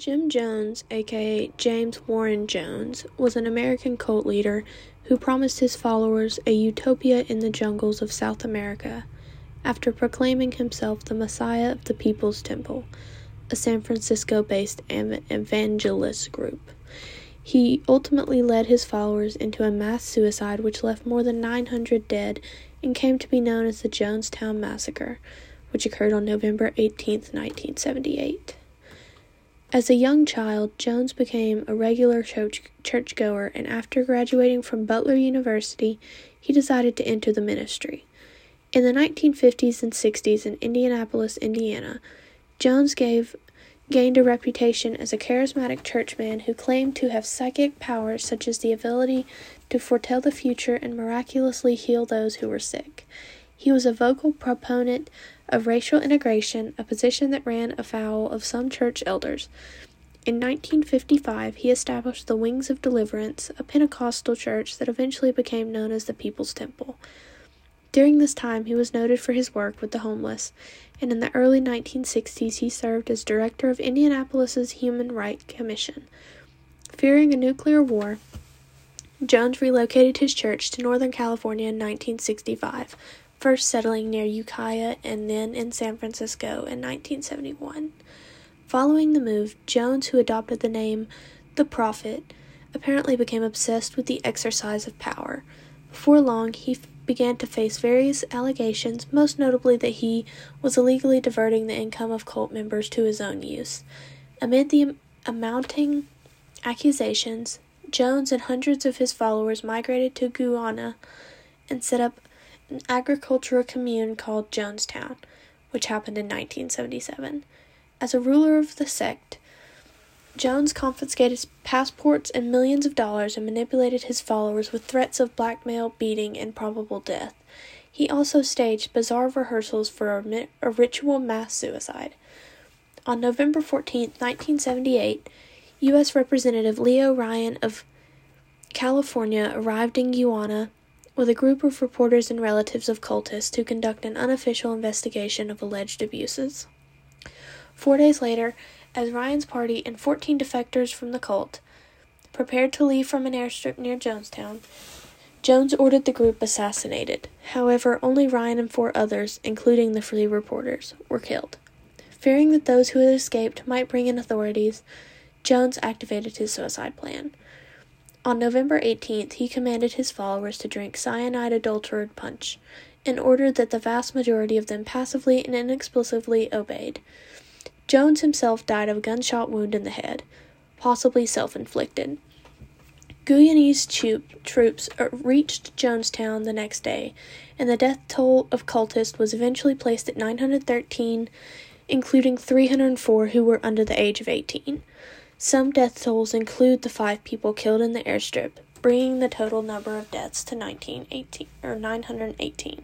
Jim Jones, aka James Warren Jones, was an American cult leader who promised his followers a utopia in the jungles of South America after proclaiming himself the Messiah of the People's Temple, a San Francisco based evangelist group. He ultimately led his followers into a mass suicide which left more than 900 dead and came to be known as the Jonestown Massacre, which occurred on November 18, 1978. As a young child, Jones became a regular church churchgoer, and after graduating from Butler University, he decided to enter the ministry. In the 1950s and 60s in Indianapolis, Indiana, Jones gave gained a reputation as a charismatic churchman who claimed to have psychic powers such as the ability to foretell the future and miraculously heal those who were sick. He was a vocal proponent of racial integration, a position that ran afoul of some church elders. In 1955, he established the Wings of Deliverance, a Pentecostal church that eventually became known as the People's Temple. During this time, he was noted for his work with the homeless, and in the early 1960s, he served as director of Indianapolis's Human Rights Commission. Fearing a nuclear war, Jones relocated his church to Northern California in 1965, first settling near Ukiah and then in San Francisco in 1971. Following the move, Jones, who adopted the name The Prophet, apparently became obsessed with the exercise of power. Before long, he f- began to face various allegations, most notably that he was illegally diverting the income of cult members to his own use. Amid the am- amounting accusations, Jones and hundreds of his followers migrated to Guyana and set up an agricultural commune called Jonestown, which happened in 1977. As a ruler of the sect, Jones confiscated passports and millions of dollars and manipulated his followers with threats of blackmail, beating, and probable death. He also staged bizarre rehearsals for a, a ritual mass suicide. On November 14, 1978, U.S. Representative Leo Ryan of California arrived in Guyana with a group of reporters and relatives of cultists to conduct an unofficial investigation of alleged abuses. Four days later, as Ryan's party and 14 defectors from the cult prepared to leave from an airstrip near Jonestown, Jones ordered the group assassinated. However, only Ryan and four others, including the free reporters, were killed. Fearing that those who had escaped might bring in authorities, Jones activated his suicide plan. On November 18th, he commanded his followers to drink cyanide adulterated punch, and ordered that the vast majority of them passively and inexplicably obeyed. Jones himself died of a gunshot wound in the head, possibly self inflicted. Guyanese troop, troops uh, reached Jonestown the next day, and the death toll of cultists was eventually placed at 913, including 304 who were under the age of 18. Some death tolls include the five people killed in the airstrip, bringing the total number of deaths to 1918 or 918.